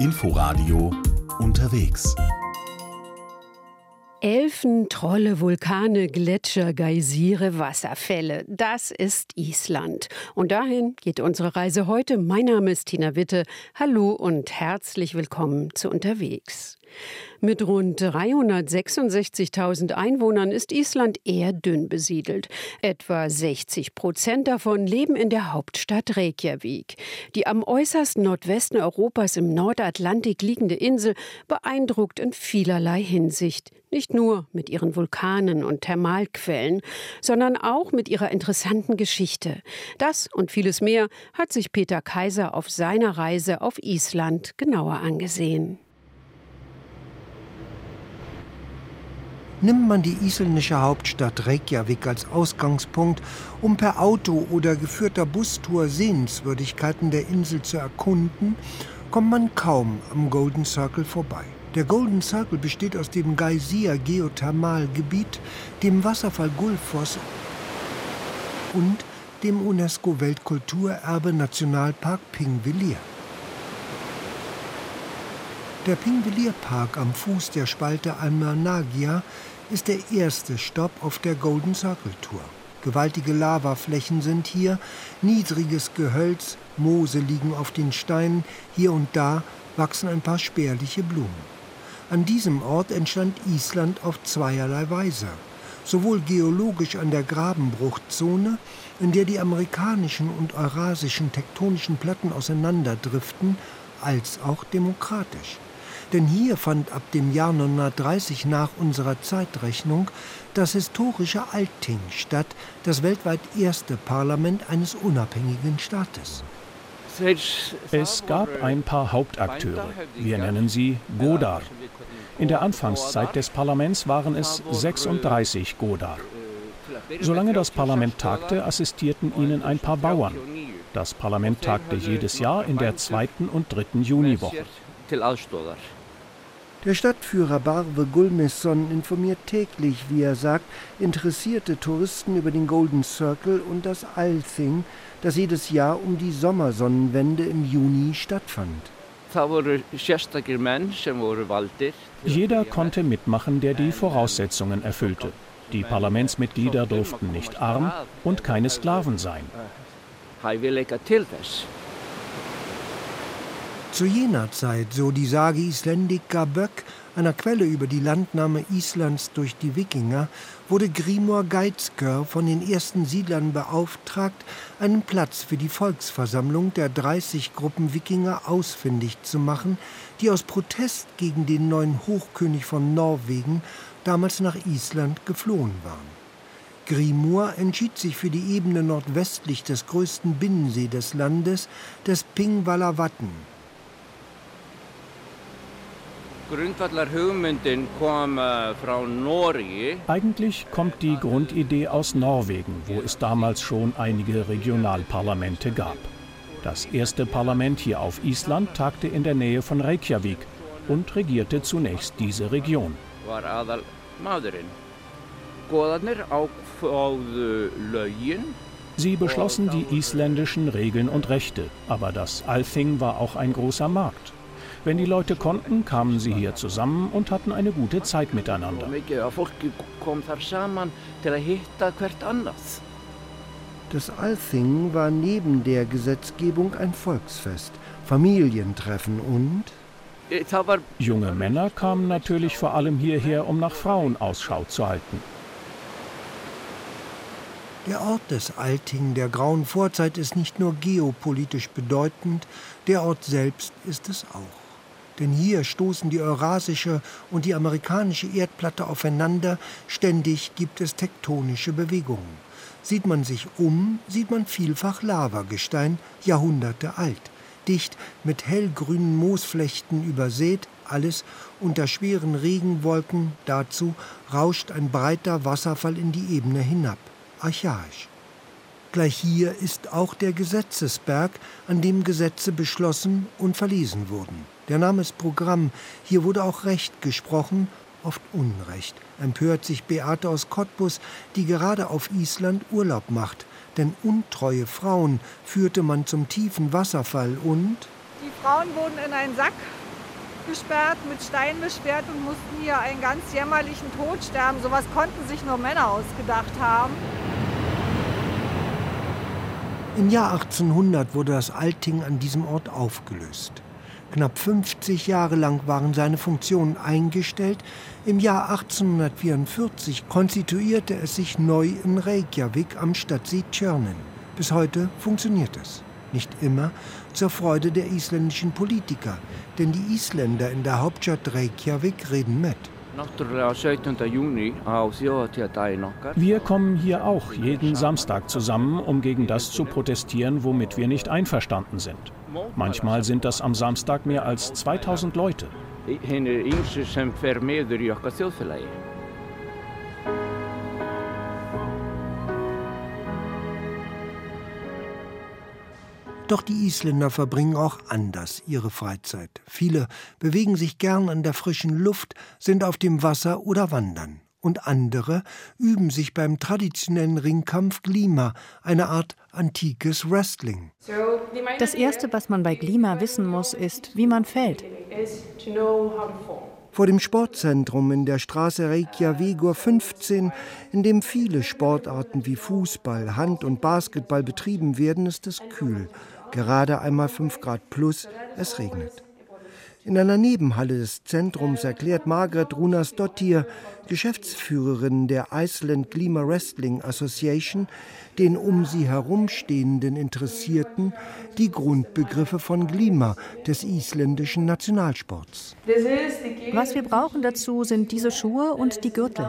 Inforadio unterwegs. Elfen, Trolle, Vulkane, Gletscher, Geysire, Wasserfälle. Das ist Island. Und dahin geht unsere Reise heute. Mein Name ist Tina Witte. Hallo und herzlich willkommen zu Unterwegs. Mit rund 366.000 Einwohnern ist Island eher dünn besiedelt. Etwa 60 Prozent davon leben in der Hauptstadt Reykjavik. Die am äußersten Nordwesten Europas im Nordatlantik liegende Insel beeindruckt in vielerlei Hinsicht. Nicht nur mit ihren Vulkanen und Thermalquellen, sondern auch mit ihrer interessanten Geschichte. Das und vieles mehr hat sich Peter Kaiser auf seiner Reise auf Island genauer angesehen. Nimmt man die isländische Hauptstadt Reykjavik als Ausgangspunkt, um per Auto oder geführter Bustour Sehenswürdigkeiten der Insel zu erkunden, kommt man kaum am Golden Circle vorbei. Der Golden Circle besteht aus dem Geysir-Geothermalgebiet, dem Wasserfall Gulfoss und dem UNESCO-Weltkulturerbe Nationalpark Pingvillir. Der Pingvillir-Park am Fuß der Spalte Almanagia ist der erste Stopp auf der Golden Circle Tour. Gewaltige Lavaflächen sind hier, niedriges Gehölz, Moose liegen auf den Steinen, hier und da wachsen ein paar spärliche Blumen. An diesem Ort entstand Island auf zweierlei Weise. Sowohl geologisch an der Grabenbruchzone, in der die amerikanischen und eurasischen tektonischen Platten auseinanderdriften, als auch demokratisch. Denn hier fand ab dem Jahr 930 nach unserer Zeitrechnung das historische Alting statt, das weltweit erste Parlament eines unabhängigen Staates. Es gab ein paar Hauptakteure. Wir nennen sie Godar. In der Anfangszeit des Parlaments waren es 36 Godar. Solange das Parlament tagte, assistierten ihnen ein paar Bauern. Das Parlament tagte jedes Jahr in der zweiten und dritten Juniwoche. Der Stadtführer Barve Gulmisson informiert täglich, wie er sagt, interessierte Touristen über den Golden Circle und das Althing, das jedes Jahr um die Sommersonnenwende im Juni stattfand. Jeder konnte mitmachen, der die Voraussetzungen erfüllte. Die Parlamentsmitglieder durften nicht arm und keine Sklaven sein. Zu jener Zeit, so die Sage Islendica Böck, einer Quelle über die Landnahme Islands durch die Wikinger, wurde Grimor Geizker von den ersten Siedlern beauftragt, einen Platz für die Volksversammlung der 30 Gruppen Wikinger ausfindig zu machen, die aus Protest gegen den neuen Hochkönig von Norwegen damals nach Island geflohen waren. Grimur entschied sich für die Ebene nordwestlich des größten Binnensee des Landes, des Pingvallavatn, eigentlich kommt die Grundidee aus Norwegen, wo es damals schon einige Regionalparlamente gab. Das erste Parlament hier auf Island tagte in der Nähe von Reykjavik und regierte zunächst diese Region. Sie beschlossen die isländischen Regeln und Rechte, aber das Althing war auch ein großer Markt. Wenn die Leute konnten, kamen sie hier zusammen und hatten eine gute Zeit miteinander. Das Althing war neben der Gesetzgebung ein Volksfest, Familientreffen und Junge Männer kamen natürlich vor allem hierher, um nach Frauen Ausschau zu halten. Der Ort des Alting der grauen Vorzeit ist nicht nur geopolitisch bedeutend, der Ort selbst ist es auch. Denn hier stoßen die eurasische und die amerikanische Erdplatte aufeinander, ständig gibt es tektonische Bewegungen. Sieht man sich um, sieht man vielfach Lavagestein, Jahrhunderte alt, dicht mit hellgrünen Moosflechten übersät, alles unter schweren Regenwolken, dazu rauscht ein breiter Wasserfall in die Ebene hinab, archaisch. Gleich hier ist auch der Gesetzesberg, an dem Gesetze beschlossen und verlesen wurden. Der Name ist Programm. Hier wurde auch Recht gesprochen, oft Unrecht. Empört sich Beate aus Cottbus, die gerade auf Island Urlaub macht. Denn untreue Frauen führte man zum tiefen Wasserfall und. Die Frauen wurden in einen Sack abgesperrt, mit Steinen besperrt und mussten hier einen ganz jämmerlichen Tod sterben. Sowas konnten sich nur Männer ausgedacht haben. Im Jahr 1800 wurde das Alting an diesem Ort aufgelöst. Knapp 50 Jahre lang waren seine Funktionen eingestellt. Im Jahr 1844 konstituierte es sich neu in Reykjavik am Stadtsee Tjörnen. Bis heute funktioniert es. Nicht immer zur Freude der isländischen Politiker, denn die Isländer in der Hauptstadt Reykjavik reden mit. Wir kommen hier auch jeden Samstag zusammen, um gegen das zu protestieren, womit wir nicht einverstanden sind. Manchmal sind das am Samstag mehr als 2000 Leute. Doch die Isländer verbringen auch anders ihre Freizeit. Viele bewegen sich gern an der frischen Luft, sind auf dem Wasser oder wandern. Und andere üben sich beim traditionellen Ringkampf Glima, eine Art antikes Wrestling. Das Erste, was man bei Glima wissen muss, ist, wie man fällt. Vor dem Sportzentrum in der Straße Reykjavikur 15, in dem viele Sportarten wie Fußball, Hand- und Basketball betrieben werden, ist es kühl. Gerade einmal 5 Grad plus, es regnet. In einer Nebenhalle des Zentrums erklärt Margret Runasdottir, Geschäftsführerin der Iceland Klima Wrestling Association, den um sie herumstehenden Interessierten die Grundbegriffe von Glima, des isländischen Nationalsports. Was wir brauchen dazu sind diese Schuhe und die Gürtel.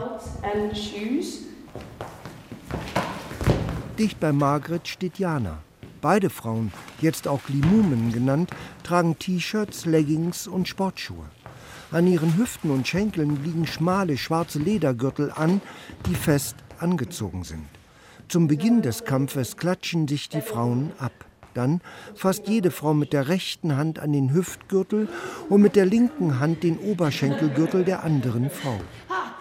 Dicht bei Margret steht Jana. Beide Frauen, jetzt auch Glimumen genannt, tragen T-Shirts, Leggings und Sportschuhe. An ihren Hüften und Schenkeln liegen schmale schwarze Ledergürtel an, die fest angezogen sind. Zum Beginn des Kampfes klatschen sich die Frauen ab. Dann fasst jede Frau mit der rechten Hand an den Hüftgürtel und mit der linken Hand den Oberschenkelgürtel der anderen Frau.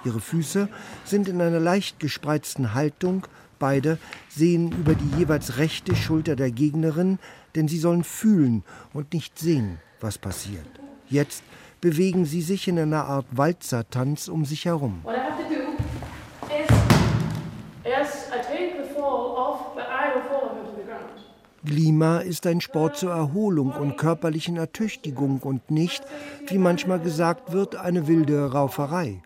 Ihre Füße sind in einer leicht gespreizten Haltung, Beide sehen über die jeweils rechte Schulter der Gegnerin, denn sie sollen fühlen und nicht sehen, was passiert. Jetzt bewegen sie sich in einer Art Walzertanz um sich herum. Glima ist ein Sport zur Erholung und körperlichen Ertüchtigung und nicht, wie manchmal gesagt wird, eine wilde Rauferei.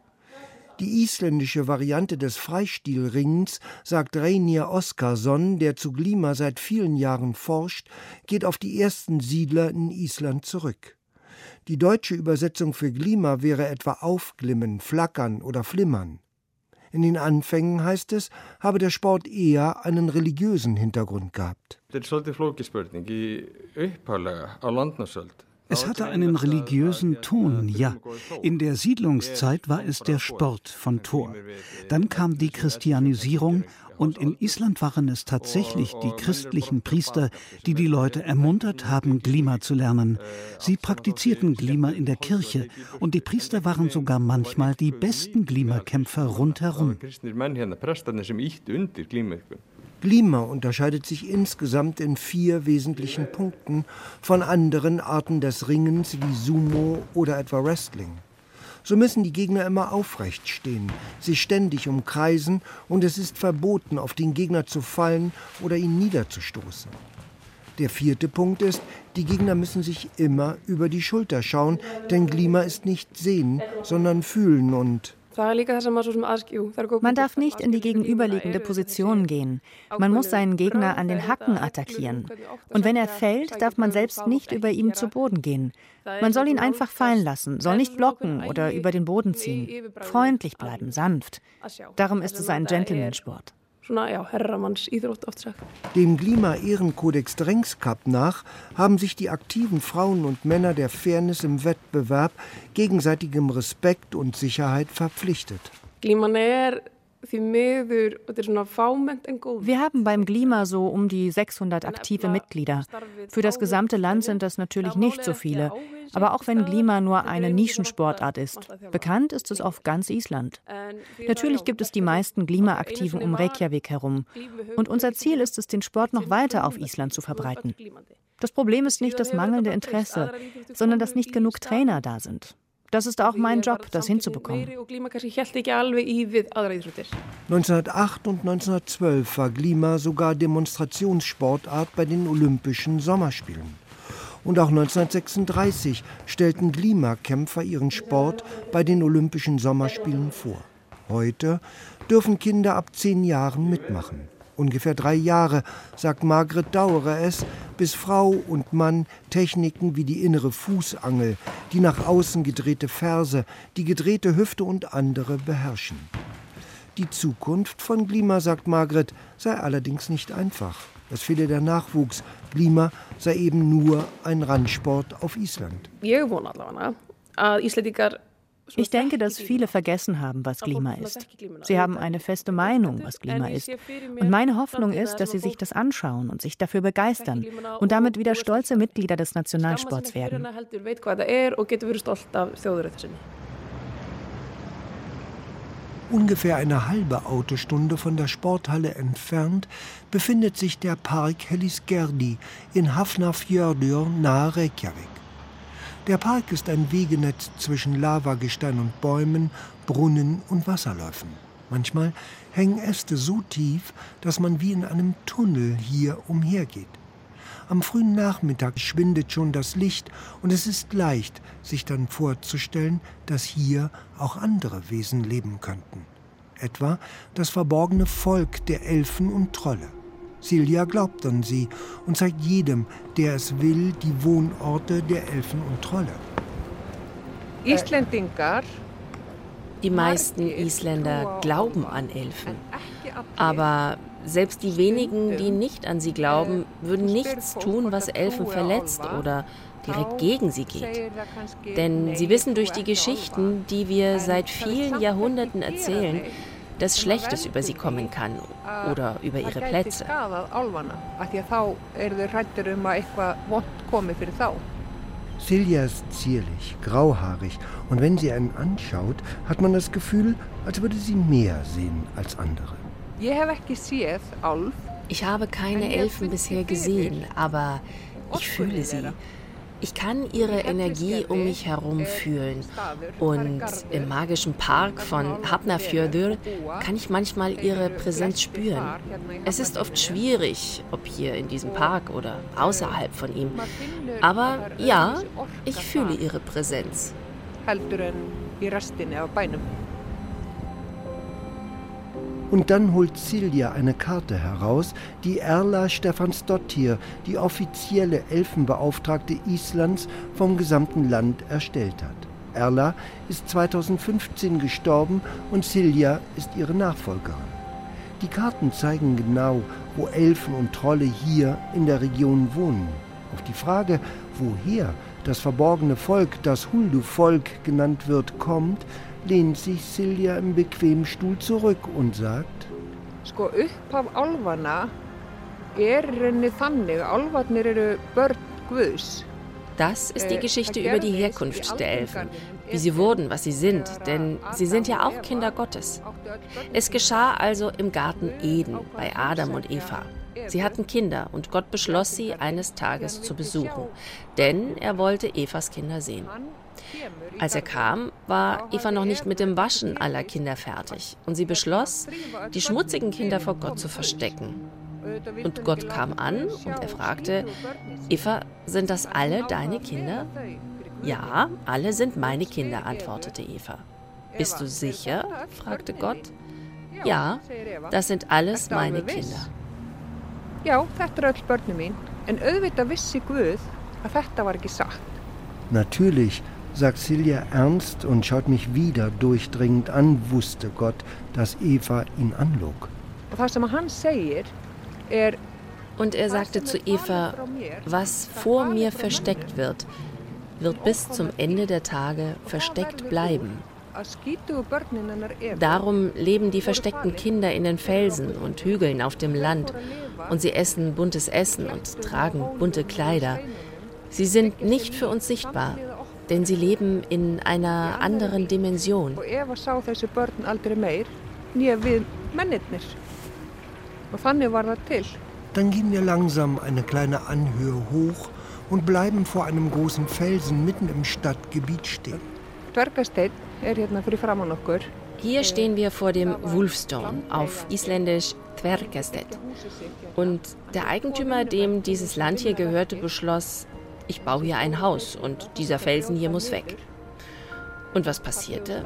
Die isländische Variante des Freistilringens, sagt Reinier Oskarsson, der zu Glima seit vielen Jahren forscht, geht auf die ersten Siedler in Island zurück. Die deutsche Übersetzung für Glima wäre etwa aufglimmen, flackern oder flimmern. In den Anfängen heißt es, habe der Sport eher einen religiösen Hintergrund gehabt. Das ist svolítið flókið spurning. Í upphaflega á es hatte einen religiösen Ton, ja. In der Siedlungszeit war es der Sport von Thor. Dann kam die Christianisierung und in Island waren es tatsächlich die christlichen Priester, die die Leute ermuntert haben, Glima zu lernen. Sie praktizierten Glima in der Kirche und die Priester waren sogar manchmal die besten Glima-Kämpfer rundherum. Glima unterscheidet sich insgesamt in vier wesentlichen Punkten von anderen Arten des Ringens wie Sumo oder etwa Wrestling. So müssen die Gegner immer aufrecht stehen, sich ständig umkreisen und es ist verboten, auf den Gegner zu fallen oder ihn niederzustoßen. Der vierte Punkt ist, die Gegner müssen sich immer über die Schulter schauen, denn Glima ist nicht sehen, sondern fühlen und man darf nicht in die gegenüberliegende Position gehen. Man muss seinen Gegner an den Hacken attackieren. Und wenn er fällt, darf man selbst nicht über ihm zu Boden gehen. Man soll ihn einfach fallen lassen, soll nicht blocken oder über den Boden ziehen. Freundlich bleiben, sanft. Darum ist es ein Gentlemansport svona, já, herramannsíþrótt oft sagt. Dem Klima-Ehrenkodex Drengskap nach haben sich die aktiven Frauen und Männer der Fairness im Wettbewerb gegenseitigem Respekt und Sicherheit verpflichtet. Glíman er wir haben beim Glima so um die 600 aktive Mitglieder. Für das gesamte Land sind das natürlich nicht so viele. Aber auch wenn Glima nur eine Nischensportart ist, bekannt ist es auf ganz Island. Natürlich gibt es die meisten Glima-Aktiven um Reykjavik herum. Und unser Ziel ist es, den Sport noch weiter auf Island zu verbreiten. Das Problem ist nicht das mangelnde Interesse, sondern dass nicht genug Trainer da sind. Das ist auch mein Job, das hinzubekommen. 1908 und 1912 war Glima sogar Demonstrationssportart bei den Olympischen Sommerspielen. Und auch 1936 stellten Glima-Kämpfer ihren Sport bei den Olympischen Sommerspielen vor. Heute dürfen Kinder ab zehn Jahren mitmachen. Ungefähr drei Jahre, sagt Margret Dauere es, bis Frau und Mann Techniken wie die innere Fußangel, die nach außen gedrehte Ferse, die gedrehte Hüfte und andere beherrschen. Die Zukunft von Glima, sagt Margret, sei allerdings nicht einfach. Es fehle der Nachwuchs. Glima sei eben nur ein Randsport auf Island. Ich denke, dass viele vergessen haben, was Klima ist. Sie haben eine feste Meinung, was Klima ist. Und meine Hoffnung ist, dass sie sich das anschauen und sich dafür begeistern und damit wieder stolze Mitglieder des Nationalsports werden. Ungefähr eine halbe Autostunde von der Sporthalle entfernt befindet sich der Park Hellisgerdi in Hafnarfjörður nahe Reykjavik. Der Park ist ein Wegenetz zwischen Lavagestein und Bäumen, Brunnen und Wasserläufen. Manchmal hängen Äste so tief, dass man wie in einem Tunnel hier umhergeht. Am frühen Nachmittag schwindet schon das Licht und es ist leicht, sich dann vorzustellen, dass hier auch andere Wesen leben könnten. Etwa das verborgene Volk der Elfen und Trolle. Silja glaubt an sie und zeigt jedem, der es will, die Wohnorte der Elfen und Trolle. Die meisten Isländer glauben an Elfen. Aber selbst die wenigen, die nicht an sie glauben, würden nichts tun, was Elfen verletzt oder direkt gegen sie geht. Denn sie wissen durch die Geschichten, die wir seit vielen Jahrhunderten erzählen, dass Schlechtes über sie kommen kann oder über ihre Plätze. Silja ist zierlich, grauhaarig und wenn sie einen anschaut, hat man das Gefühl, als würde sie mehr sehen als andere. Ich habe keine Elfen bisher gesehen, aber ich fühle sie. Ich kann ihre Energie um mich herum fühlen. Und im magischen Park von Hafnarfjörður kann ich manchmal ihre Präsenz spüren. Es ist oft schwierig, ob hier in diesem Park oder außerhalb von ihm. Aber ja, ich fühle ihre Präsenz. Und dann holt Silja eine Karte heraus, die Erla Stefansdottir, die offizielle Elfenbeauftragte Islands, vom gesamten Land erstellt hat. Erla ist 2015 gestorben und Silja ist ihre Nachfolgerin. Die Karten zeigen genau, wo Elfen und Trolle hier in der Region wohnen. Auf die Frage, woher das verborgene Volk, das Huldu-Volk genannt wird, kommt, lehnt sich Silja im bequemen Stuhl zurück und sagt: Sko upphaf Alvana er renni þannig, Alvarnir eru börn Guðs. Das ist die Geschichte über die Herkunft der Elfen, wie sie wurden, was sie sind, denn sie sind ja auch Kinder Gottes. Es geschah also im Garten Eden bei Adam und Eva. Sie hatten Kinder und Gott beschloss sie eines Tages zu besuchen, denn er wollte Evas Kinder sehen. Als er kam, war Eva noch nicht mit dem Waschen aller Kinder fertig und sie beschloss, die schmutzigen Kinder vor Gott zu verstecken. Und Gott kam an und er fragte, Eva, sind das alle deine Kinder? Ja, alle sind meine Kinder, antwortete Eva. Bist du sicher? fragte Gott. Ja, das sind alles meine Kinder. Ja, þetta eru öll börnum mín, en auðvitað vissi Guð að þetta var ekki satt. Natürlich sagt Silja ernst und schaut mich wieder durchdringend an, wusste Gott, dass Eva ihn anlog. Und er sagte zu Eva, was vor mir versteckt wird, wird bis zum Ende der Tage versteckt bleiben. Darum leben die versteckten Kinder in den Felsen und Hügeln auf dem Land. Und sie essen buntes Essen und tragen bunte Kleider. Sie sind nicht für uns sichtbar, denn sie leben in einer anderen Dimension. Dann gehen wir langsam eine kleine Anhöhe hoch und bleiben vor einem großen Felsen mitten im Stadtgebiet stehen. Hier stehen wir vor dem Wolfstone, auf Isländisch Tverkestet. Und der Eigentümer, dem dieses Land hier gehörte, beschloss, ich baue hier ein Haus und dieser Felsen hier muss weg. Und was passierte?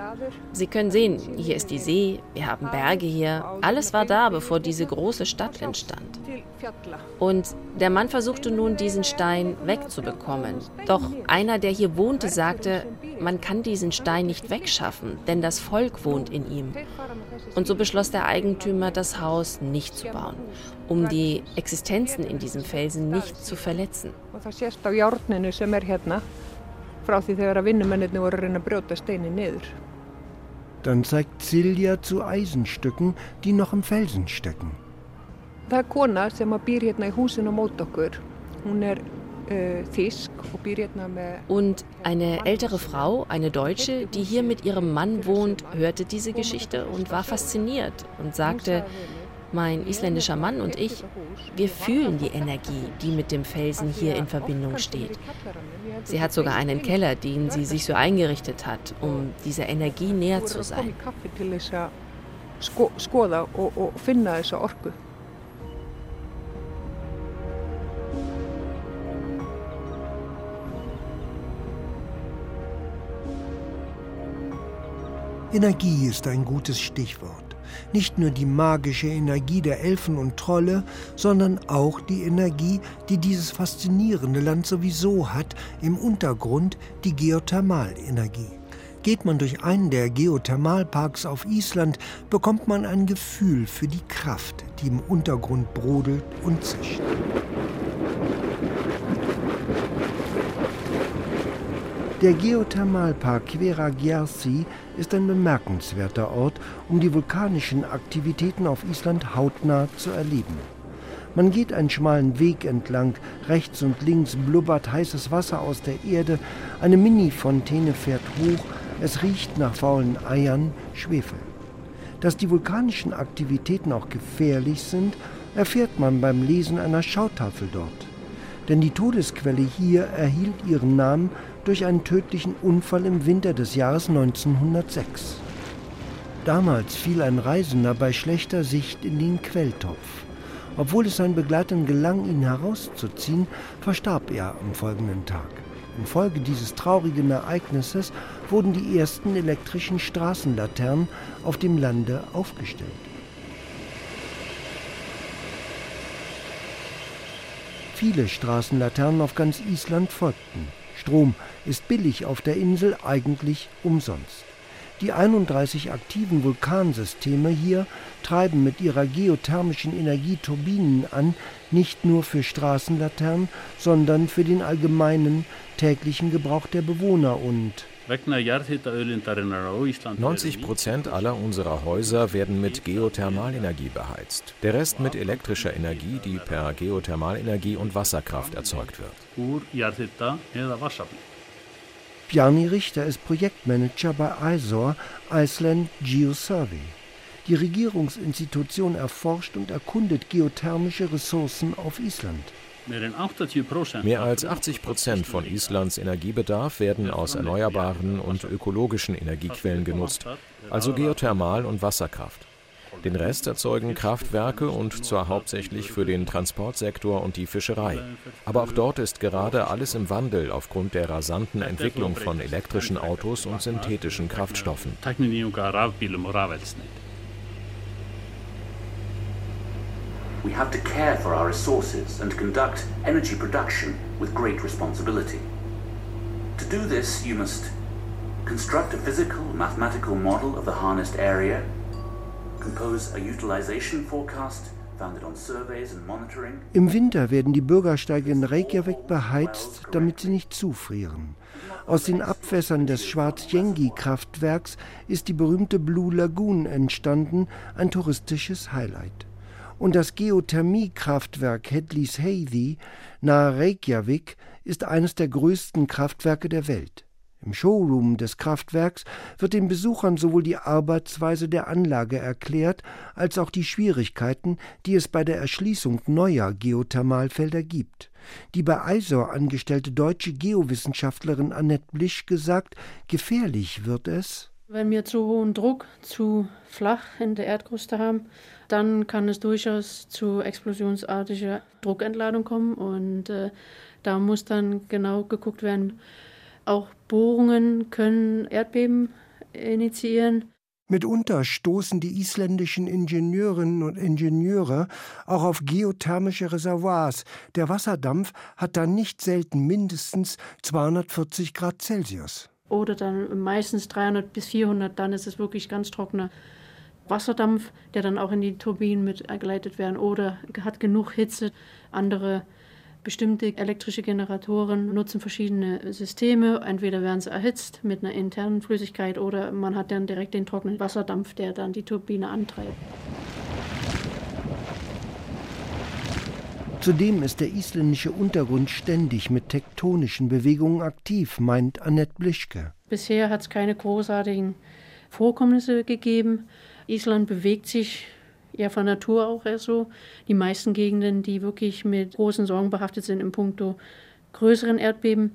Sie können sehen, hier ist die See, wir haben Berge hier. Alles war da, bevor diese große Stadt entstand. Und der Mann versuchte nun, diesen Stein wegzubekommen. Doch einer, der hier wohnte, sagte, man kann diesen Stein nicht wegschaffen, denn das Volk wohnt in ihm. Und so beschloss der Eigentümer, das Haus nicht zu bauen, um die Existenzen in diesem Felsen nicht zu verletzen frá því þegar að vinnumennirni voru að reyna að brjóta steinin niður. Dann zeigt Silja zu Eisenstücken, die noch im Felsen stecken. Það er kona sem að býr hérna í húsinu mót okkur. Hún er äh, Und eine ältere Frau, eine Deutsche, die hier mit ihrem Mann wohnt, hörte diese Geschichte und war fasziniert und sagte, mein isländischer Mann und ich, wir fühlen die Energie, die mit dem Felsen hier in Verbindung steht. Sie hat sogar einen Keller, den sie sich so eingerichtet hat, um dieser Energie näher zu sein. Energie ist ein gutes Stichwort nicht nur die magische Energie der Elfen und Trolle, sondern auch die Energie, die dieses faszinierende Land sowieso hat, im Untergrund die Geothermalenergie. Geht man durch einen der Geothermalparks auf Island, bekommt man ein Gefühl für die Kraft, die im Untergrund brodelt und zischt. Der Geothermalpark Quera Gjersi ist ein bemerkenswerter Ort, um die vulkanischen Aktivitäten auf Island hautnah zu erleben. Man geht einen schmalen Weg entlang, rechts und links blubbert heißes Wasser aus der Erde, eine Mini-Fontäne fährt hoch, es riecht nach faulen Eiern, Schwefel. Dass die vulkanischen Aktivitäten auch gefährlich sind, erfährt man beim Lesen einer Schautafel dort. Denn die Todesquelle hier erhielt ihren Namen durch einen tödlichen Unfall im Winter des Jahres 1906. Damals fiel ein Reisender bei schlechter Sicht in den Quelltopf. Obwohl es seinen Begleitern gelang, ihn herauszuziehen, verstarb er am folgenden Tag. Infolge dieses traurigen Ereignisses wurden die ersten elektrischen Straßenlaternen auf dem Lande aufgestellt. Viele Straßenlaternen auf ganz Island folgten. Strom ist billig auf der Insel eigentlich umsonst. Die 31 aktiven Vulkansysteme hier treiben mit ihrer geothermischen Energie Turbinen an, nicht nur für Straßenlaternen, sondern für den allgemeinen täglichen Gebrauch der Bewohner und 90 Prozent aller unserer Häuser werden mit Geothermalenergie beheizt. Der Rest mit elektrischer Energie, die per Geothermalenergie und Wasserkraft erzeugt wird. Bjarni Richter ist Projektmanager bei ISOR, Iceland Geosurvey. Die Regierungsinstitution erforscht und erkundet geothermische Ressourcen auf Island. Mehr als 80 Prozent von Islands Energiebedarf werden aus erneuerbaren und ökologischen Energiequellen genutzt, also Geothermal und Wasserkraft. Den Rest erzeugen Kraftwerke und zwar hauptsächlich für den Transportsektor und die Fischerei. Aber auch dort ist gerade alles im Wandel aufgrund der rasanten Entwicklung von elektrischen Autos und synthetischen Kraftstoffen. We have to care for our resources and conduct energy production with great responsibility. To do this, you must construct a physical, mathematical model of the harnessed area, compose a utilization forecast Im Winter werden die Bürgersteige in Reykjavik beheizt, damit sie nicht zufrieren. Aus den Abwässern des Schwarzjengi-Kraftwerks ist die berühmte Blue Lagoon entstanden, ein touristisches Highlight und das Geothermiekraftwerk Hedlis Heiði nahe Reykjavik ist eines der größten Kraftwerke der Welt. Im Showroom des Kraftwerks wird den Besuchern sowohl die Arbeitsweise der Anlage erklärt, als auch die Schwierigkeiten, die es bei der Erschließung neuer Geothermalfelder gibt. Die bei ISOR angestellte deutsche Geowissenschaftlerin Annette Blischke sagt, gefährlich wird es, wenn wir zu hohen Druck zu flach in der Erdkruste haben, dann kann es durchaus zu explosionsartiger Druckentladung kommen und äh, da muss dann genau geguckt werden, auch Bohrungen können Erdbeben initiieren. Mitunter stoßen die isländischen Ingenieurinnen und Ingenieure auch auf geothermische Reservoirs. Der Wasserdampf hat dann nicht selten mindestens 240 Grad Celsius. Oder dann meistens 300 bis 400, dann ist es wirklich ganz trockener Wasserdampf, der dann auch in die Turbinen mitgeleitet werden. Oder hat genug Hitze. Andere Bestimmte elektrische Generatoren nutzen verschiedene Systeme. Entweder werden sie erhitzt mit einer internen Flüssigkeit oder man hat dann direkt den trockenen Wasserdampf, der dann die Turbine antreibt. Zudem ist der isländische Untergrund ständig mit tektonischen Bewegungen aktiv, meint Annette Blischke. Bisher hat es keine großartigen Vorkommnisse gegeben. Island bewegt sich ja von Natur auch eher so. Die meisten Gegenden, die wirklich mit großen Sorgen behaftet sind im Punkto größeren Erdbeben,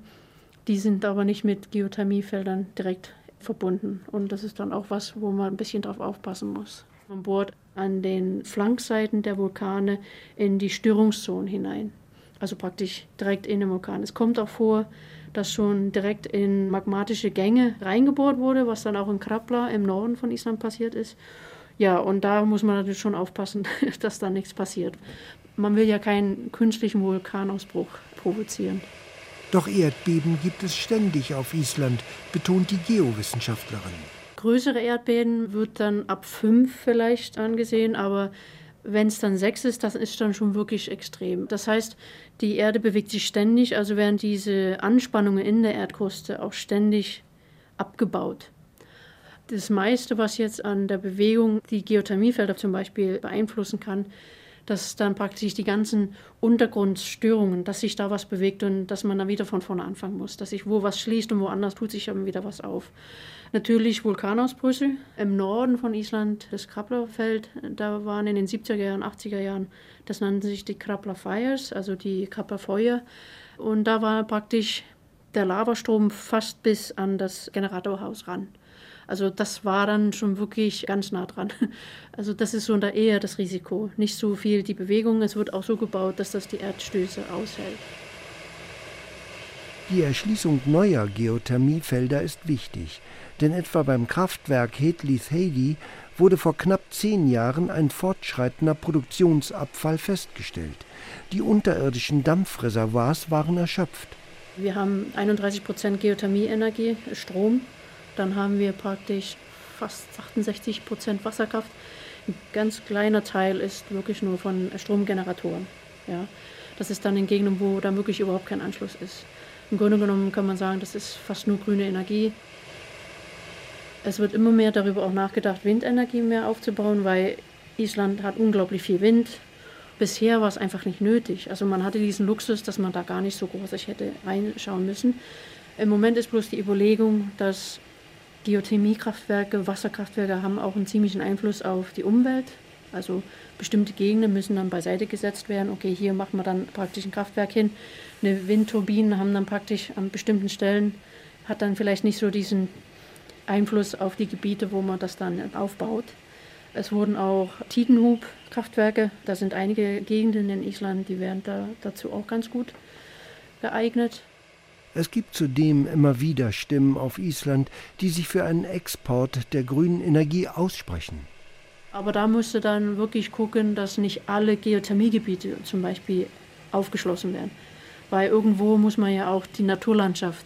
die sind aber nicht mit Geothermiefeldern direkt verbunden. Und das ist dann auch was, wo man ein bisschen drauf aufpassen muss. Man bohrt an den Flankseiten der Vulkane in die Störungszone hinein. Also praktisch direkt in den Vulkan. Es kommt auch vor, dass schon direkt in magmatische Gänge reingebohrt wurde, was dann auch in Krapla im Norden von Island passiert ist. Ja, und da muss man natürlich schon aufpassen, dass da nichts passiert. Man will ja keinen künstlichen Vulkanausbruch provozieren. Doch Erdbeben gibt es ständig auf Island, betont die Geowissenschaftlerin. Größere Erdbeben wird dann ab fünf vielleicht angesehen, aber wenn es dann sechs ist, das ist dann schon wirklich extrem. Das heißt, die Erde bewegt sich ständig, also werden diese Anspannungen in der Erdkruste auch ständig abgebaut. Das meiste, was jetzt an der Bewegung die Geothermiefelder zum Beispiel beeinflussen kann, dass dann praktisch die ganzen Untergrundstörungen, dass sich da was bewegt und dass man dann wieder von vorne anfangen muss, dass sich wo was schließt und woanders tut sich dann wieder was auf. Natürlich Vulkanausbrüche im Norden von Island, das Kraplerfeld, da waren in den 70er Jahren, 80er Jahren, das nannten sich die Krapler Fires, also die Kraplerfeuer. Und da war praktisch der Lavastrom fast bis an das Generatorhaus ran. Also das war dann schon wirklich ganz nah dran. Also das ist so da eher das Risiko. Nicht so viel die Bewegung, es wird auch so gebaut, dass das die Erdstöße aushält. Die Erschließung neuer Geothermiefelder ist wichtig, denn etwa beim Kraftwerk Hedlith Heidi wurde vor knapp zehn Jahren ein fortschreitender Produktionsabfall festgestellt. Die unterirdischen Dampfreservoirs waren erschöpft. Wir haben 31 Prozent Geothermieenergie, Strom, dann haben wir praktisch fast 68 Prozent Wasserkraft. Ein ganz kleiner Teil ist wirklich nur von Stromgeneratoren. Ja. Das ist dann in Gegenden, wo da wirklich überhaupt kein Anschluss ist. Im Grunde genommen kann man sagen, das ist fast nur grüne Energie. Es wird immer mehr darüber auch nachgedacht, Windenergie mehr aufzubauen, weil Island hat unglaublich viel Wind. Bisher war es einfach nicht nötig. Also man hatte diesen Luxus, dass man da gar nicht so groß hätte reinschauen müssen. Im Moment ist bloß die Überlegung, dass Geothermiekraftwerke, Wasserkraftwerke haben auch einen ziemlichen Einfluss auf die Umwelt. Also bestimmte Gegenden müssen dann beiseite gesetzt werden. Okay, hier machen wir dann praktisch ein Kraftwerk hin. Eine Windturbine haben dann praktisch an bestimmten Stellen, hat dann vielleicht nicht so diesen Einfluss auf die Gebiete, wo man das dann aufbaut. Es wurden auch Tidenhub-Kraftwerke, da sind einige Gegenden in Island, die wären da dazu auch ganz gut geeignet. Es gibt zudem immer wieder Stimmen auf Island, die sich für einen Export der grünen Energie aussprechen. Aber da musste dann wirklich gucken, dass nicht alle Geothermiegebiete zum Beispiel aufgeschlossen werden. Weil irgendwo muss man ja auch die Naturlandschaft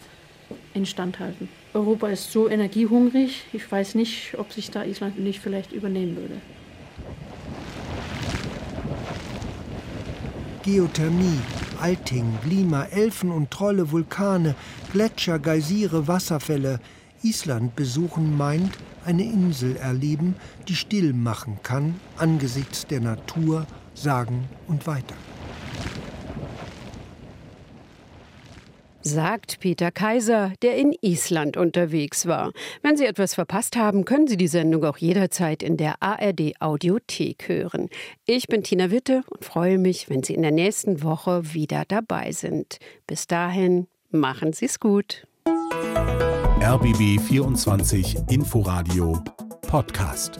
instand halten. Europa ist so energiehungrig, ich weiß nicht, ob sich da Island nicht vielleicht übernehmen würde. Geothermie, Alting, Lima, Elfen und Trolle, Vulkane, Gletscher, Geysire, Wasserfälle. Island besuchen meint, eine Insel erleben, die still machen kann angesichts der Natur, sagen und weiter. Sagt Peter Kaiser, der in Island unterwegs war. Wenn Sie etwas verpasst haben, können Sie die Sendung auch jederzeit in der ARD Audiothek hören. Ich bin Tina Witte und freue mich, wenn Sie in der nächsten Woche wieder dabei sind. Bis dahin, machen Sie es gut. RBB 24 Inforadio Podcast.